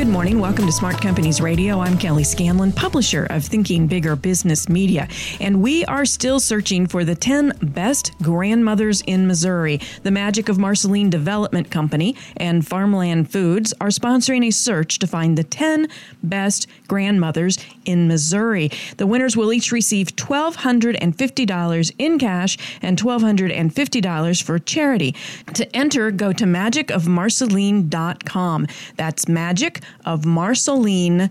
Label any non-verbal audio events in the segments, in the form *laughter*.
Good morning. Welcome to Smart Companies Radio. I'm Kelly Scanlon, publisher of Thinking Bigger Business Media. And we are still searching for the 10 best grandmothers in Missouri. The Magic of Marceline Development Company and Farmland Foods are sponsoring a search to find the 10 best grandmothers in Missouri. The winners will each receive $1,250 in cash and $1,250 for charity. To enter, go to magicofmarceline.com. That's magic of marceline.com.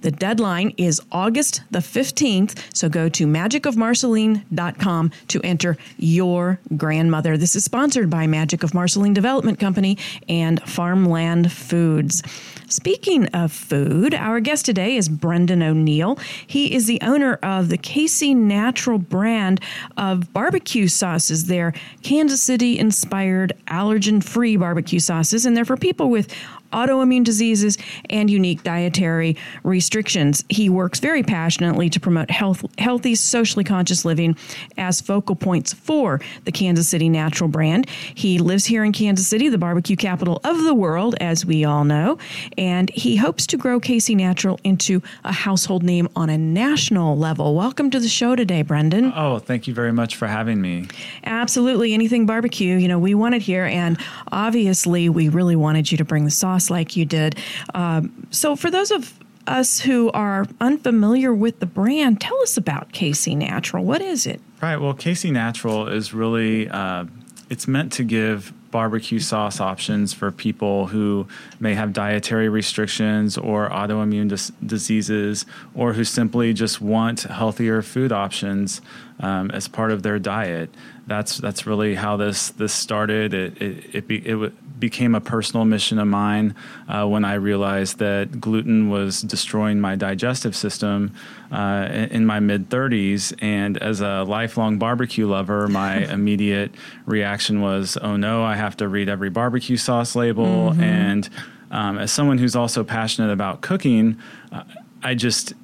The deadline is August the 15th, so go to magicofmarceline.com to enter your grandmother. This is sponsored by Magic of Marceline Development Company and Farmland Foods. Speaking of food, our guest today is Brendan O'Neill. He is the owner of the KC Natural brand of barbecue sauces. They're Kansas City inspired, allergen free barbecue sauces, and they're for people with autoimmune diseases, and unique dietary restrictions. He works very passionately to promote health, healthy, socially conscious living as focal points for the Kansas City Natural brand. He lives here in Kansas City, the barbecue capital of the world, as we all know, and he hopes to grow KC Natural into a household name on a national level. Welcome to the show today, Brendan. Oh, thank you very much for having me. Absolutely. Anything barbecue, you know, we want it here, and obviously, we really wanted you to bring the sauce like you did. Um, so, for those of us who are unfamiliar with the brand, tell us about KC Natural. What is it? Right. Well, KC Natural is really uh, it's meant to give barbecue sauce options for people who may have dietary restrictions or autoimmune dis- diseases or who simply just want healthier food options um, as part of their diet. That's that's really how this this started. It it, it, be, it became a personal mission of mine uh, when I realized that gluten was destroying my digestive system uh, in my mid 30s. And as a lifelong barbecue lover, my *laughs* immediate reaction was, oh no, I have to read every barbecue sauce label. Mm-hmm. And um, as someone who's also passionate about cooking, uh, I just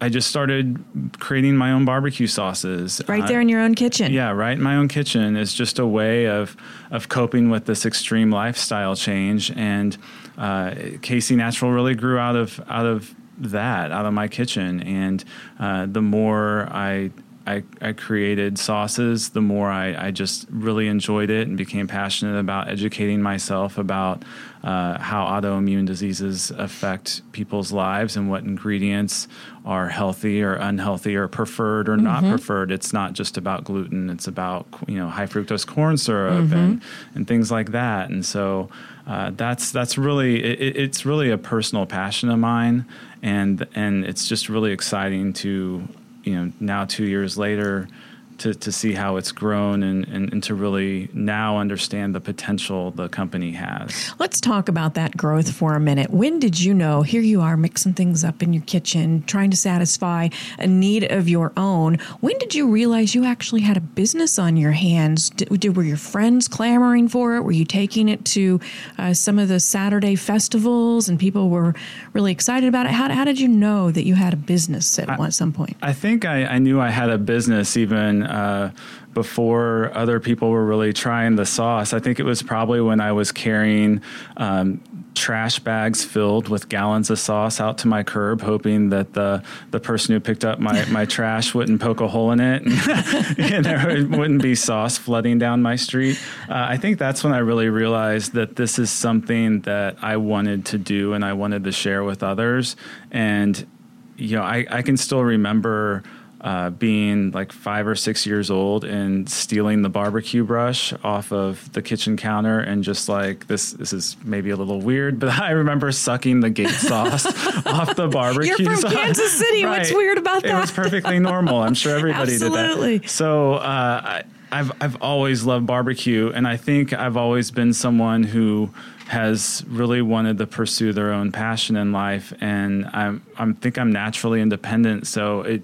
I just started creating my own barbecue sauces. Right there in your own kitchen. Yeah, right in my own kitchen is just a way of of coping with this extreme lifestyle change. And uh, Casey Natural really grew out of out of that, out of my kitchen. And uh, the more I I, I, created sauces, the more I, I, just really enjoyed it and became passionate about educating myself about uh, how autoimmune diseases affect people's lives and what ingredients are healthy or unhealthy or preferred or mm-hmm. not preferred. It's not just about gluten; it's about you know high fructose corn syrup mm-hmm. and and things like that. And so uh, that's that's really it, it's really a personal passion of mine, and and it's just really exciting to you know now two years later to, to see how it's grown and, and, and, to really now understand the potential the company has. Let's talk about that growth for a minute. When did you know? Here you are mixing things up in your kitchen, trying to satisfy a need of your own. When did you realize you actually had a business on your hands? Did, did were your friends clamoring for it? Were you taking it to uh, some of the Saturday festivals and people were really excited about it? How, how did you know that you had a business at I, some point? I think I, I knew I had a business even uh, before other people were really trying the sauce. I think it was probably when I was carrying um, trash bags filled with gallons of sauce out to my curb, hoping that the the person who picked up my, my trash wouldn't poke a hole in it and, *laughs* and there wouldn't be sauce flooding down my street. Uh, I think that's when I really realized that this is something that I wanted to do and I wanted to share with others. And you know, I, I can still remember uh, being like five or six years old and stealing the barbecue brush off of the kitchen counter and just like this this is maybe a little weird but *laughs* i remember sucking the gate sauce *laughs* off the barbecue You're from sauce. kansas city. *laughs* Right. what's weird about that it was perfectly normal. I'm sure everybody did that. So uh, I, I've, I've always loved barbecue and i think i've always been someone who has really wanted to pursue their own passion in life and I'm I think I'm naturally independent so it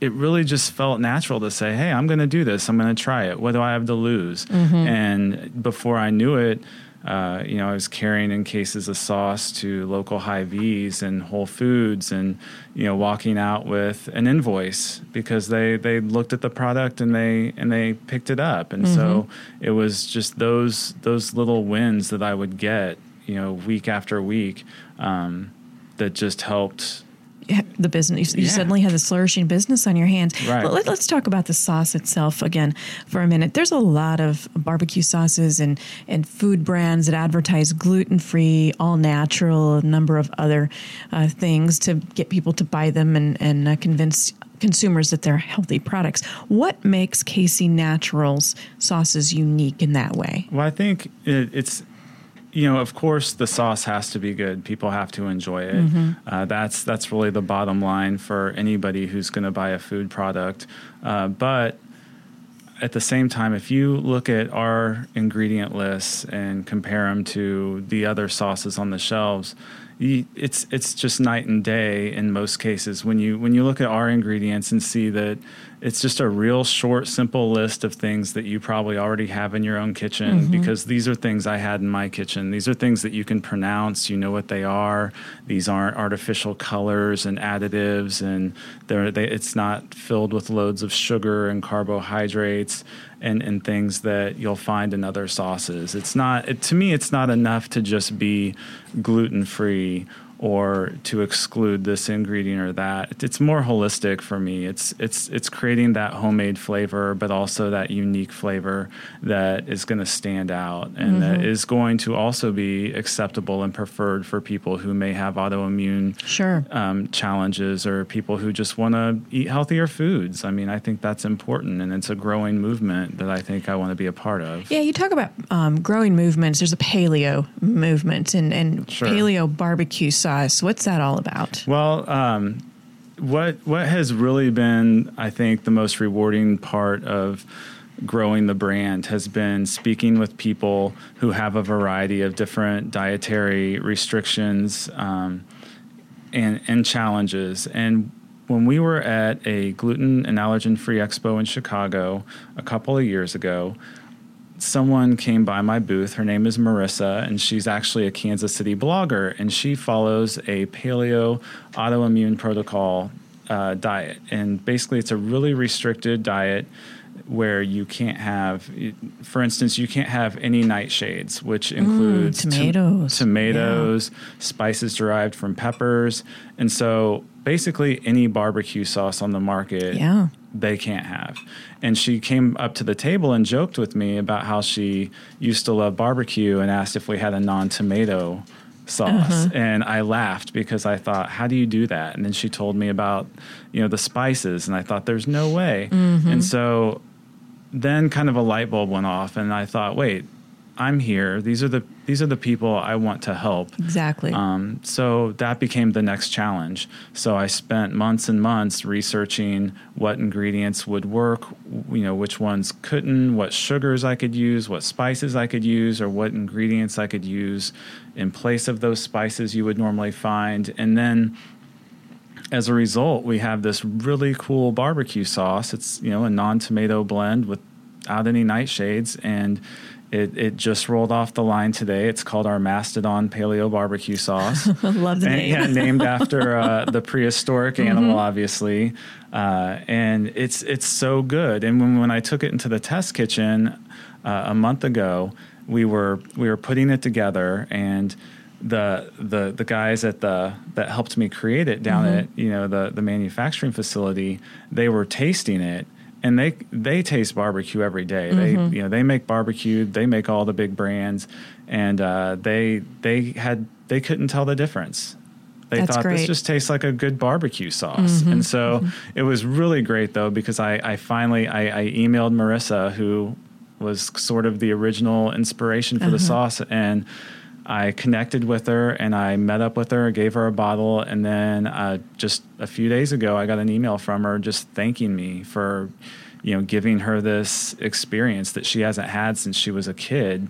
it really just felt natural to say, "Hey, I'm going to do this. I'm going to try it. What do I have to lose?" Mm-hmm. And before I knew it, uh, you know, I was carrying in cases of sauce to local Hy-Vees and Whole Foods, and you know, walking out with an invoice because they they looked at the product and they and they picked it up, and so it was just those those little wins that I would get, you know, week after week, um, that just helped the business. You Yeah. suddenly have this flourishing business on your hands. Right. But let, us talk about the sauce itself again for a minute. There's a lot of barbecue sauces and, and food brands that advertise gluten free, all natural, a number of other uh, things to get people to buy them and, and uh, convince consumers that they're healthy products. What makes KC Naturals sauces unique in that way? Well, I think it, it's, you know, of course, the sauce has to be good. People have to enjoy it. Uh, that's that's really the bottom line for anybody who's going to buy a food product. Uh, but at the same time, if you look at our ingredient lists and compare them to the other sauces on the shelves, you, it's it's just night and day in most cases. When you when you look at our ingredients and see that it's just a real short, simple list of things that you probably already have in your own kitchen, mm-hmm. because these are things I had in my kitchen. These are things that you can pronounce. You know what they are. These aren't artificial colors and additives, and they're, they, it's not filled with loads of sugar and carbohydrates and, and things that you'll find in other sauces. It's not, it, to me, it's not enough to just be gluten free or to exclude this ingredient or that. It's more holistic for me. It's it's it's creating that homemade flavor, but also that unique flavor that is going to stand out and that is going to also be acceptable and preferred for people who may have autoimmune Sure. um, challenges or people who just want to eat healthier foods. I mean, I think that's important, and it's a growing movement that I think I want to be a part of. Yeah, you talk about um, growing movements. There's a paleo movement and, and Sure. paleo barbecue sauce. What's that all about? Well, um, what what has really been, I think, the most rewarding part of growing the brand has been speaking with people who have a variety of different dietary restrictions um, and and challenges. And when we were at a gluten and allergen free expo in Chicago a couple of years ago, someone came by my booth. Her name is Marissa, and she's actually a Kansas City blogger, and she follows a paleo autoimmune protocol uh, diet. And basically, it's a really restricted diet where you can't have, for instance, you can't have any nightshades, which includes tom- tomatoes. tomatoes, spices derived from peppers, and so basically any barbecue sauce on the market Yeah. They can't have. And she came up to the table and joked with me about how she used to love barbecue and asked if we had a non tomato sauce. Uh-huh. And I laughed because I thought, how do you do that? And then she told me about, you know, the spices and I thought there's no way. Mm-hmm. And so then kind of a light bulb went off and I thought, wait, I'm here. These are the these are the people I want to help. Exactly. Um, so that became the next challenge. So I spent months and months researching what ingredients would work, you know, which ones couldn't, what sugars I could use, what spices I could use, or what ingredients I could use in place of those spices you would normally find. And then as a result, we have this really cool barbecue sauce. It's, you know, a non tomato blend without any nightshades. And it, it just rolled off the line today. It's called our Mastodon Paleo Barbecue Sauce. *laughs* Love the And, name. Mm-hmm. yeah, named after uh, *laughs* the prehistoric animal, obviously. Uh, and it's it's so good. And when, when I took it into the test kitchen uh, a month ago, we were we were putting it together, and the the the guys at the that helped me create it down Mm-hmm. at you know the the manufacturing facility, they were tasting it. And they they taste barbecue every day. They Mm-hmm. you know they make barbecue. They make all the big brands, and uh, they they had they couldn't tell the difference. They That's thought great. this just tastes like a good barbecue sauce. And so it was really great though because I, I finally I, I emailed Marissa who was sort of the original inspiration for the sauce and I connected with her and I met up with her, gave her a bottle, and then uh, just a few days ago, I got an email from her just thanking me for, you know, giving her this experience that she hasn't had since she was a kid.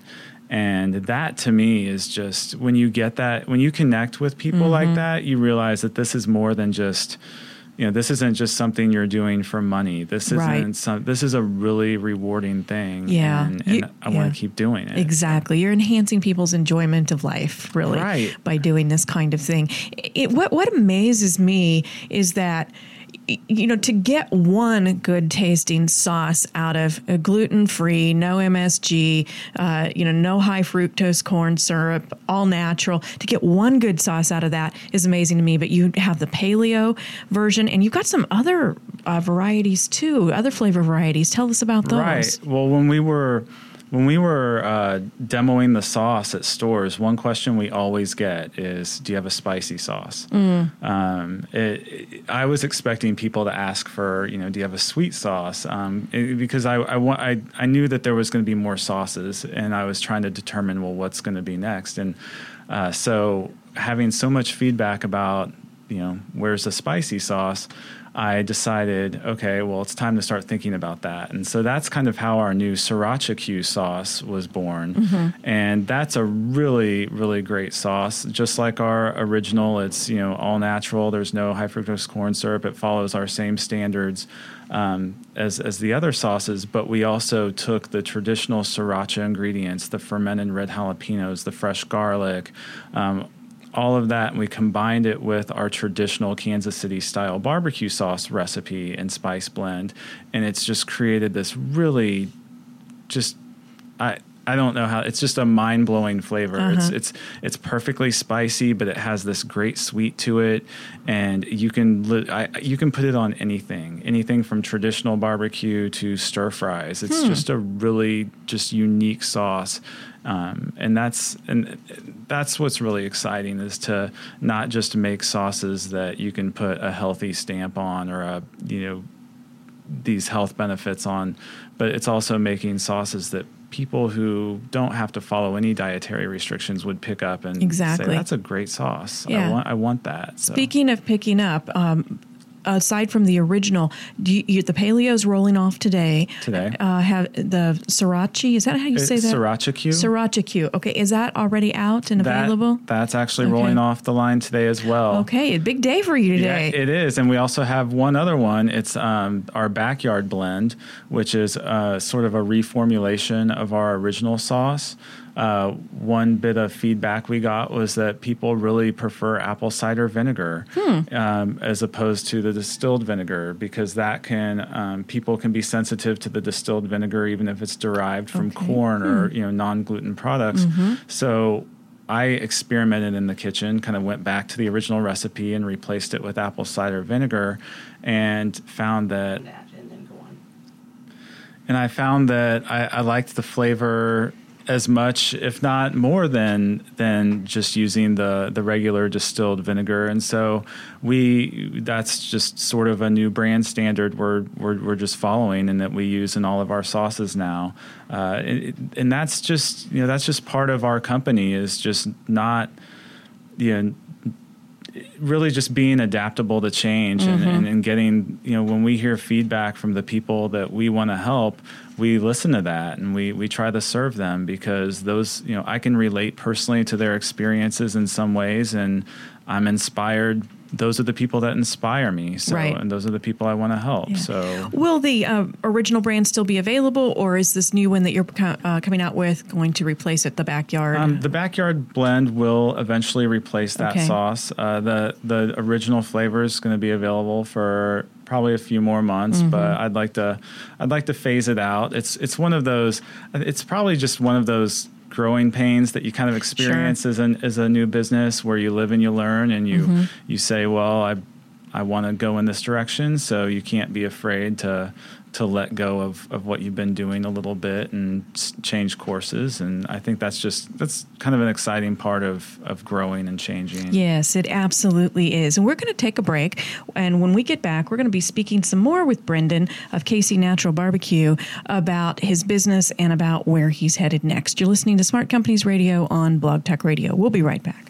And that to me is just when you get that, when you connect with people like that, you realize that this is more than just, you know, this isn't just something you're doing for money. This isn't Right. some, this is a really rewarding thing. Yeah. And, and You- I yeah. want to keep doing it. Exactly. You're enhancing people's enjoyment of life, really, Right. by doing this kind of thing. It, what, what amazes me is that, you know, to get one good tasting sauce out of a gluten free, no MSG, uh, you know, no high fructose corn syrup, all natural, to get one good sauce out of that is amazing to me. But you have the paleo version, and you've got some other uh, varieties too, other flavor varieties. Tell us about those. Right. Well, when we were when we were uh, demoing the sauce at stores, one question we always get is, "Do you have a spicy sauce?" Um, it, it- I was expecting people to ask for, you know, "Do you have a sweet sauce?" Um, it- because I I, wa- I I knew that there was going to be more sauces, and I was trying to determine, well, what's going to be next, and uh, so having so much feedback about, you know, where's the spicy sauce. I decided, okay, well, it's time to start thinking about that. And so that's kind of how our new Sriracha Q sauce was born. And that's a really, really great sauce. Just like our original, it's, you know, all natural. There's no high fructose corn syrup. It follows our same standards um, as, as the other sauces. But we also took the traditional Sriracha ingredients, the fermented red jalapenos, the fresh garlic, um, all of that and we combined it with our traditional Kansas City style barbecue sauce recipe and spice blend and it's just created this really just I I don't know how it's just a mind-blowing flavor. It's uh-huh. it's it's perfectly spicy but it has this great sweet to it and you can li- I, you can put it on anything. Anything from traditional barbecue to stir fries. It's hmm. just a really just unique sauce. Um, and that's and that's what's really exciting is to not just make sauces that you can put a healthy stamp on or a you know these health benefits on, but it's also making sauces that people who don't have to follow any dietary restrictions would pick up and Exactly. say that's a great sauce. Yeah. I want I want that. So- Speaking of picking up, um, aside from the original, do you, you, the paleo's rolling off today. Today. uh, have the sriracha. Is that how you It's say that? Sriracha Q. Sriracha Q. Okay, is that already out and That- available? That's actually Okay. rolling off the line today as well. Okay, a big day for you Yeah, today. it is, and we also have one other one. It's um, our backyard blend, which is uh, sort of a reformulation of our original sauce. Uh, one bit of feedback we got was that people really prefer apple cider vinegar um, as opposed to the distilled vinegar because that can um, people can be sensitive to the distilled vinegar even if it's derived from Okay. corn or you know non gluten products. So I experimented in the kitchen, kind of went back to the original recipe and replaced it with apple cider vinegar, and found that. And I found that I, I liked the flavor as much, if not more, than than just using the the regular distilled vinegar. And so we that's just sort of a new brand standard we're we're, we're just following, and that we use in all of our sauces now. Uh, and, and that's just you know that's just part of our company is just not you know really just being adaptable to change and, mm-hmm. and, and getting you know when we hear feedback from the people that we want to help we listen to that and we we try to serve them because those you know I can relate personally to their experiences in some ways and I'm inspired those are the people that inspire me so Right. and those are the people I want to help Yeah. so Will the uh, original brand still be available, or is this new one that you're uh, coming out with going to replace it? The backyard. Um, the backyard blend will eventually replace that Okay. sauce. Uh, the the original flavor is going to be available for probably a few more months, Mm-hmm. but I'd like to I'd like to phase it out. It's it's one of those. It's probably just one of those growing pains that you kind of experience as an as a new business where you live and you learn and you Mm-hmm. you say, well, I I want to go in this direction, so you can't be afraid to to let go of, of what you've been doing a little bit and change courses. And I think that's just that's kind of an exciting part of of growing and changing. Yes, it absolutely is. And we're going to take a break. And when we get back, we're going to be speaking some more with Brendan of KC Natural Barbecue about his business and about where he's headed next. You're listening to Smart Companies Radio on Blog Talk Radio. We'll be right back.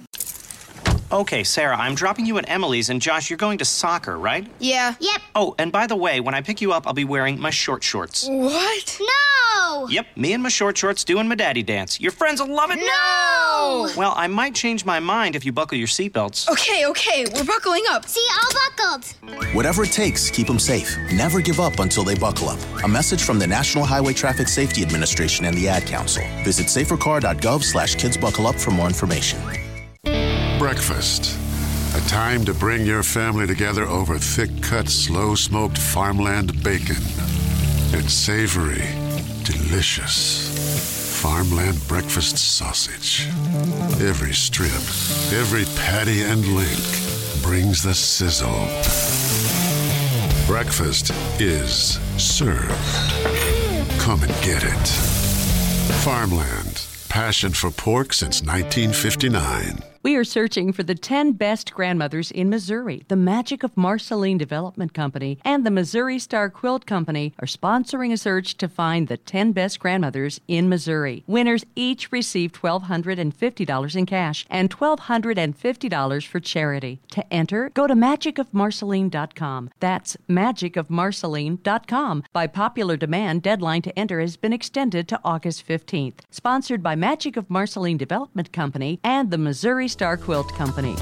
Okay, Sarah, I'm dropping you at Emily's, and Josh, you're going to soccer, right? Yeah. Yep. Oh, and by the way, when I pick you up, I'll be wearing my short shorts. What? No! Yep, me and my short shorts doing my daddy dance. Your friends will love it. No! Well, I might change my mind if you buckle your seatbelts. Okay, okay, we're buckling up. See, all buckled. Whatever it takes, keep them safe. Never give up until they buckle up. A message from the National Highway Traffic Safety Administration and the Ad Council. Visit safercar.gov slash kidsbuckleup for more information. Breakfast. A time to bring your family together over thick cut, slow smoked farmland bacon and savory, delicious farmland breakfast sausage. Every strip, every patty and link brings the sizzle. Breakfast is served. Come and get it. Farmland. Passion for pork since 1959. We are searching for the 10 best grandmothers in Missouri. The Magic of Marceline Development Company and the Missouri Star Quilt Company are sponsoring a search to find the 10 best grandmothers in Missouri. Winners each receive $1,250 in cash and $1,250 for charity. To enter, go to magicofmarceline.com. That's magicofmarceline.com. By popular demand, deadline to enter has been extended to August 15th. Sponsored by Magic of Marceline Development Company and the Missouri Star Quilt Company.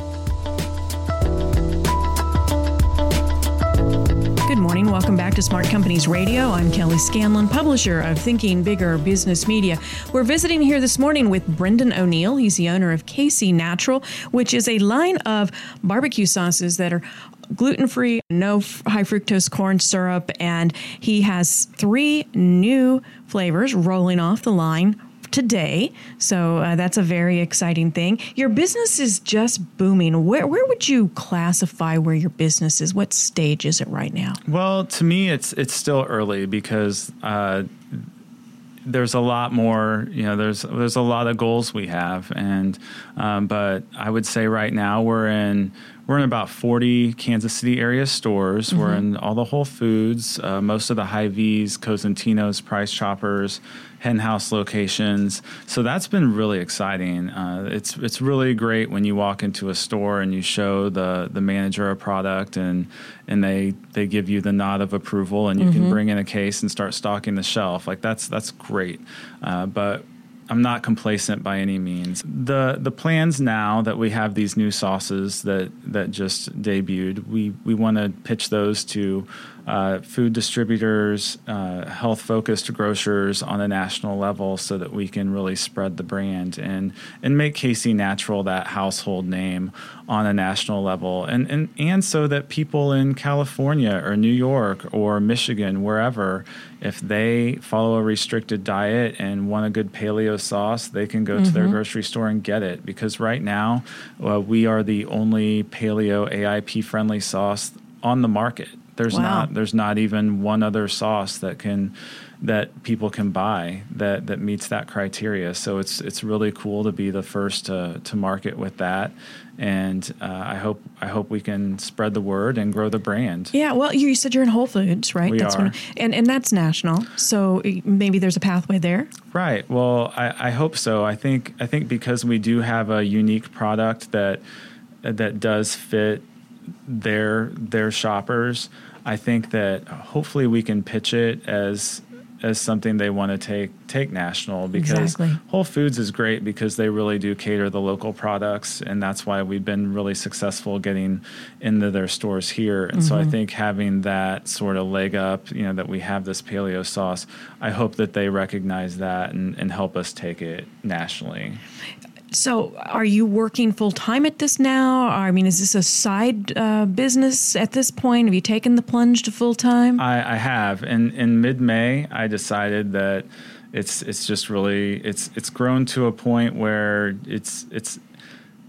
Good morning. Welcome back to Smart Companies Radio. I'm Kelly Scanlon, publisher of Thinking Bigger Business Media. We're visiting here this morning with Brendan O'Neill. He's the owner of KC Natural, which is a line of barbecue sauces that are gluten free, no high fructose corn syrup, and he has three new flavors rolling off the line today. So uh, that's a very exciting thing. Your business is just booming. Where where would you classify where your business is? What stage is it right now? Well, to me, it's it's still early because uh, there's a lot more. You know, there's there's a lot of goals we have, and um, but I would say right now we're in we're in about 40 Kansas City area stores. We're in all the Whole Foods, uh, most of the Hy-Vees, Cosentino's, Price Choppers, Hen House locations. So that's been really exciting. Uh, it's it's really great when you walk into a store and you show the the manager a product and and they they give you the nod of approval and you can bring in a case and start stocking the shelf. Like that's that's great. Uh, but I'm not complacent by any means. The the plans now that we have these new sauces that that just debuted, we we want to pitch those to uh, food distributors, uh, health focused grocers on a national level, so that we can really spread the brand and and make KC Natural that household name on a national level, and and and so that people in California or New York or Michigan, wherever, if they follow a restricted diet and want a good paleo sauce, they can go to their grocery store and get it. Because right now, uh, we are the only paleo AIP friendly sauce on the market. There's Wow. not there's not even one other sauce that can that people can buy that that meets that criteria. So it's it's really cool to be the first to to market with that, and uh, I hope I hope we can spread the word and grow the brand. Yeah, well, you said you're in Whole Foods, right? We that's are. One, and and that's national. So maybe there's a pathway there. Right. Well, I, I hope so. I think I think because we do have a unique product that that does fit their their shoppers. I think that hopefully we can pitch it as as something they want to take take national because Exactly. Whole Foods is great because they really do cater the local products and that's why we've been really successful getting into their stores here. And so I mm-hmm. think having that sort of leg up, you know, that we have this paleo sauce, I hope that they recognize that and, and help us take it nationally. So, are you working full time at this now? I mean, is this a side uh, business at this point? Have you taken the plunge to full time? I, I have. In in mid May, I decided that it's it's just really it's it's grown to a point where it's it's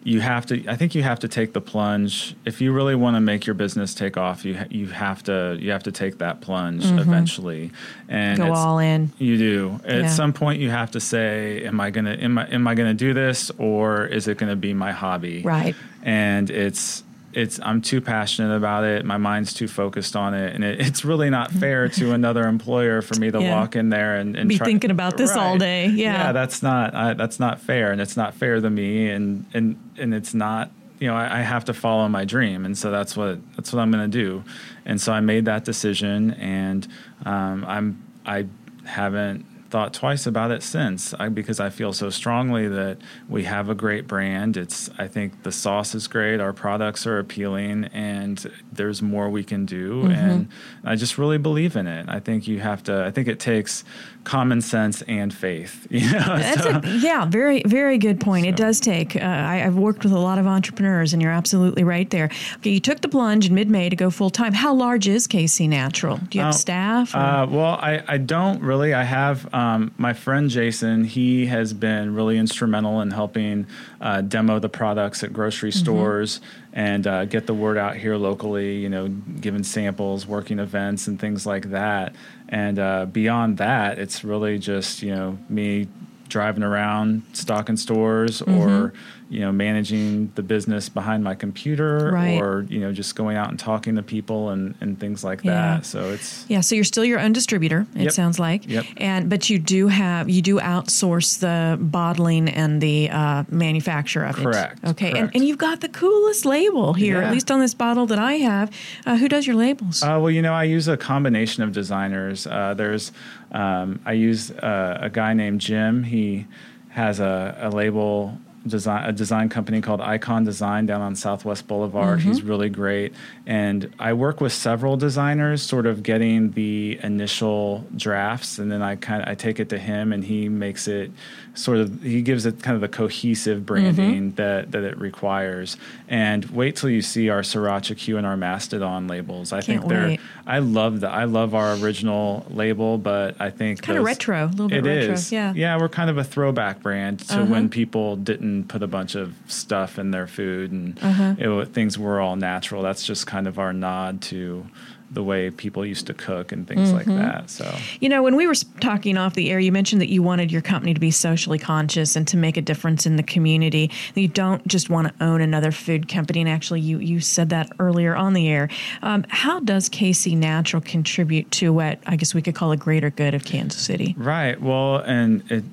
you have to. I think you have to take the plunge if you really want to make your business take off. You ha- you have to you have to take that plunge mm-hmm. eventually, and Go all in. You do. At Yeah. some point, you have to say, "Am I gonna am I am I gonna do this, or is it gonna be my hobby?" Right. And it's it's I'm too passionate about it. My mind's too focused on it, and it, it's really not fair to another employer for me to Yeah. walk in there and, and Be try- thinking about this all day. Yeah. yeah, that's not I, that's not fair, and it's not fair to me, and and and it's not you know I, I have to follow my dream, and so that's what that's what I'm going to do. And so I made that decision, and um, I'm I haven't thought twice about it since I, because I feel so strongly that we have a great brand. It's I think the sauce is great, our products are appealing, and there's more we can do. Mm-hmm. And I just really believe in it. I think you have to. I think it takes common sense and faith. *laughs* You know, That's So- a, yeah, very, very good point. It does take. Uh, I, I've worked with a lot of entrepreneurs, and you're absolutely right there. Okay, you took the plunge in mid-May to go full time. How large is KC Natural? Do you have Oh, staff? Uh, well, I, I don't really. I have um, my friend Jason. He has been really instrumental in helping uh, demo the products at grocery Mm-hmm. stores and uh, get the word out here locally. You know, giving samples, working events, and things like that. And uh, beyond that, it's really just you know me driving around stocking stores Mm-hmm. or you know managing the business behind my computer Right. or you know just going out and talking to people and, and things like Yeah. that so it's yeah, so you're still your own distributor. It Yep. sounds like. Yep. And but you do have you do outsource the bottling and the uh, manufacture of Correct, it. Okay. And, correct. and you've got the coolest label here, Yeah. at least on this bottle that I have. Uh, who does your labels? Uh, well, you know, I use a combination of designers. Uh, there's, um, I use uh, a guy named Jim. He has a, a label design, a design company called Icon Design down on Southwest Boulevard. He's really great, and I work with several designers, sort of getting the initial drafts, and then I kind of I take it to him, and he makes it sort of he gives it kind of the cohesive branding that that it requires. And wait till you see our Sriracha Q and our Mastodon labels. I Can't think they're wait. I love that. I love our original label, but I think Kinda retro, a little bit it retro, is. yeah. Uh-huh. yeah. We're kind of a throwback brand to when people didn't put a bunch of stuff in their food and Uh-huh. it, things were all natural. That's just kind of our nod to the way people used to cook and things like Mm-hmm. that. So You know, when we were talking off the air, you mentioned that you wanted your company to be socially conscious and to make a difference in the community. You don't just want to own another food company, and actually, you you said that earlier on the air. Um, how does KC Natural contribute to what I guess we could call a greater good of Kansas City? Right. Well, and it,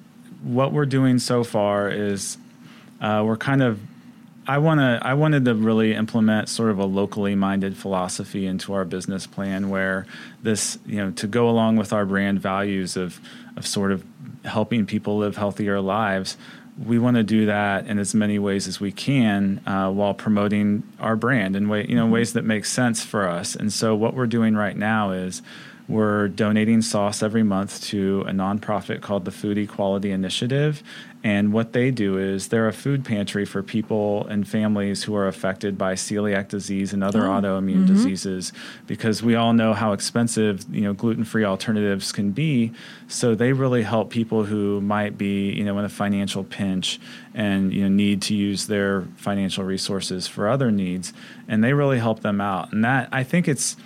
what we're doing so far is uh, we're kind of. I want to. I wanted to really implement sort of a locally minded philosophy into our business plan, where this, you know, to go along with our brand values of of sort of helping people live healthier lives. We want to do that in as many ways as we can uh, while promoting our brand in way, you know, ways that make sense for us. And so, what we're doing right now is we're donating sauce every month to a nonprofit called the Food Equality Initiative. And what they do is they're a food pantry for people and families who are affected by celiac disease and other oh, autoimmune mm-hmm. diseases because we all know how expensive, you know, gluten-free alternatives can be. So they really help people who might be, you know, in a financial pinch and, you know, need to use their financial resources for other needs. And they really help them out. And that I think it's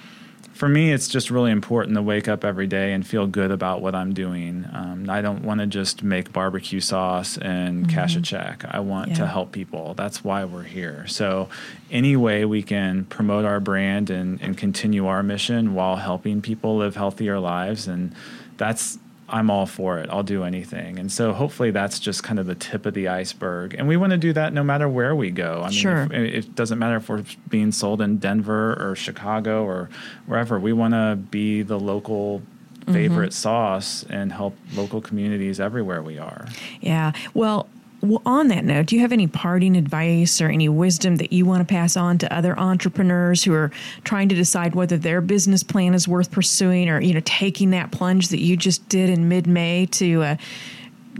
for me, it's just really important to wake up every day and feel good about what I'm doing. Um, I don't want to just make barbecue sauce and cash a check. I want Yeah. to help people. That's why we're here. So, any way we can promote our brand and, and continue our mission while helping people live healthier lives, and that's I'm all for it. I'll do anything. And so hopefully that's just kind of the tip of the iceberg. And we want to do that no matter where we go. I mean, Sure. if- it doesn't matter if we're being sold in Denver or Chicago or wherever. We want to be the local favorite mm-hmm. sauce and help local communities everywhere we are. Yeah. Well, well, on that note, do you have any parting advice or any wisdom that you want to pass on to other entrepreneurs who are trying to decide whether their business plan is worth pursuing or, you know, taking that plunge that you just did in mid May to uh,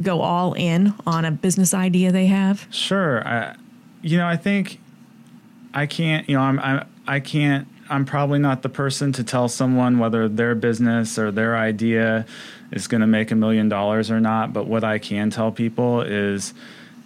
go all in on a business idea they have? Sure. I, you know, I think I can't. You know, I'm. I, I can't. I'm probably not the person to tell someone whether their business or their idea is going to make a million dollars or not. But what I can tell people is,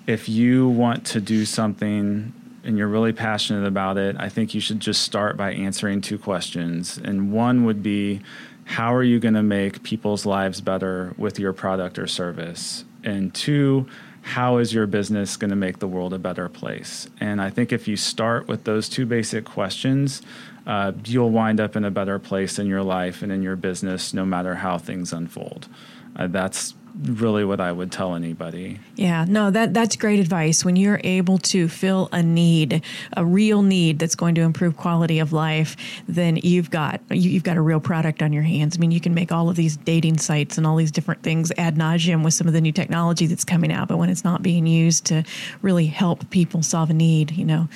if you want to do something and you're really passionate about it, I think you should just start by answering two questions. And one would be, how are you going to make people's lives better with your product or service? And two, how is your business going to make the world a better place? And I think if you start with those two basic questions, uh, you'll wind up in a better place in your life and in your business, no matter how things unfold. Uh, that's really what I would tell anybody. Yeah, no, that that's great advice. When you're able to fill a need, a real need that's going to improve quality of life, then you've got you, you've got a real product on your hands. I mean, you can make all of these dating sites and all these different things ad nauseum with some of the new technology that's coming out, but when it's not being used to really help people solve a need, you know.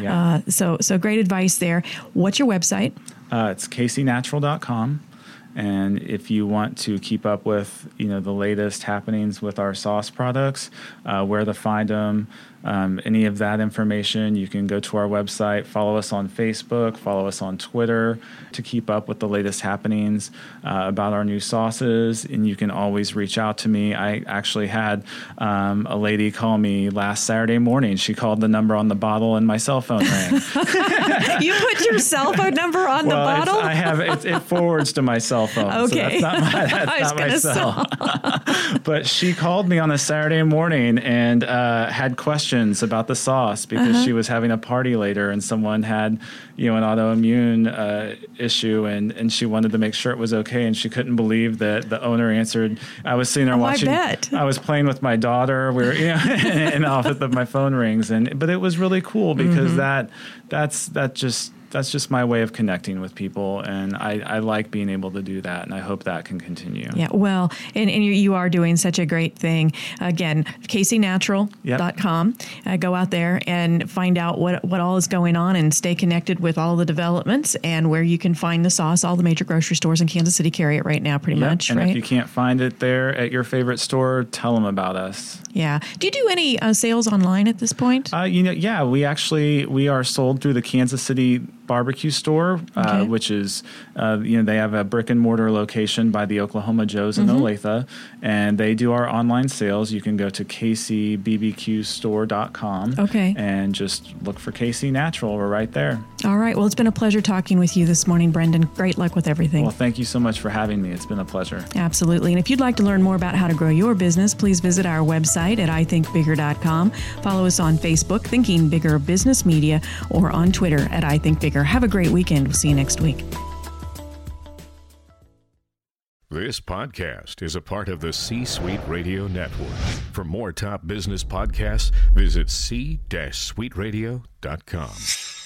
Yeah. Uh, so so great advice there. What's your website? Uh, it's kcnatural.com. And if you want to keep up with, you know, the latest happenings with our sauce products, uh, where to find them, um, any of that information, you can go to our website, follow us on Facebook, follow us on Twitter to keep up with the latest happenings uh, about our new sauces. And you can always reach out to me. I actually had um, a lady call me last Saturday morning. She called the number on the bottle, and my cell phone rang. *laughs* *laughs* you put your cell phone number on well, the bottle. I have it, it, forwards to my cell phone. Okay, so that's not my, *laughs* that's not my cell. but she called me on a Saturday morning and uh, had questions about the sauce because uh-huh. she was having a party later and someone had, you know, an autoimmune uh, issue and, and she wanted to make sure it was okay and she couldn't believe that the owner answered. I was sitting there oh, watching. I, I, was playing with my daughter. We were, you know, *laughs* and off the, my phone rings and but it was really cool because mm-hmm. that that's that just that's just my way of connecting with people, and I, I like being able to do that, and I hope that can continue. Yeah, well, and, and you, you are doing such a great thing. Again, kcnatural.com. Yep. Uh, go out there and find out what, what all is going on and stay connected with all the developments and where you can find the sauce. All the major grocery stores in Kansas City carry it right now, pretty yep. much. And right? if you can't find it there at your favorite store, tell them about us. Yeah. Do you do any uh, sales online at this point? Uh, you know, yeah, we actually we are sold through the Kansas City barbecue store, uh, okay. which is uh, you know they have a brick and mortar location by the Oklahoma Joe's in mm-hmm. Olathe, and they do our online sales. You can go to kcbbqstore.com. Okay. And just look for KC Natural. We're right there. All right. Well, it's been a pleasure talking with you this morning, Brendan. Great luck with everything. Well, thank you so much for having me. It's been a pleasure. Absolutely. And if you'd like to learn more about how to grow your business, please visit our website at ithinkbigger.com. Follow us on Facebook, Thinking Bigger Business Media, or on Twitter at ithinkbigger. Have a great weekend. We'll see you next week. This podcast is a part of the C Suite Radio Network. For more top business podcasts, visit c-suiteradio.com.